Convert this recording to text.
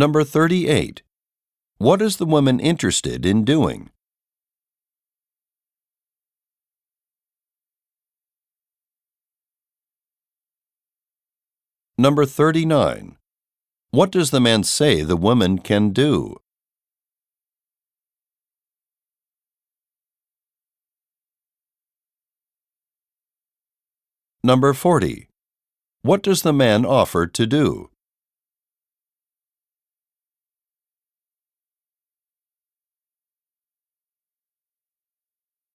Number 38. What is the woman interested in doing? Number 39. What does the man say the woman can do? Number 40. What does the man offer to do?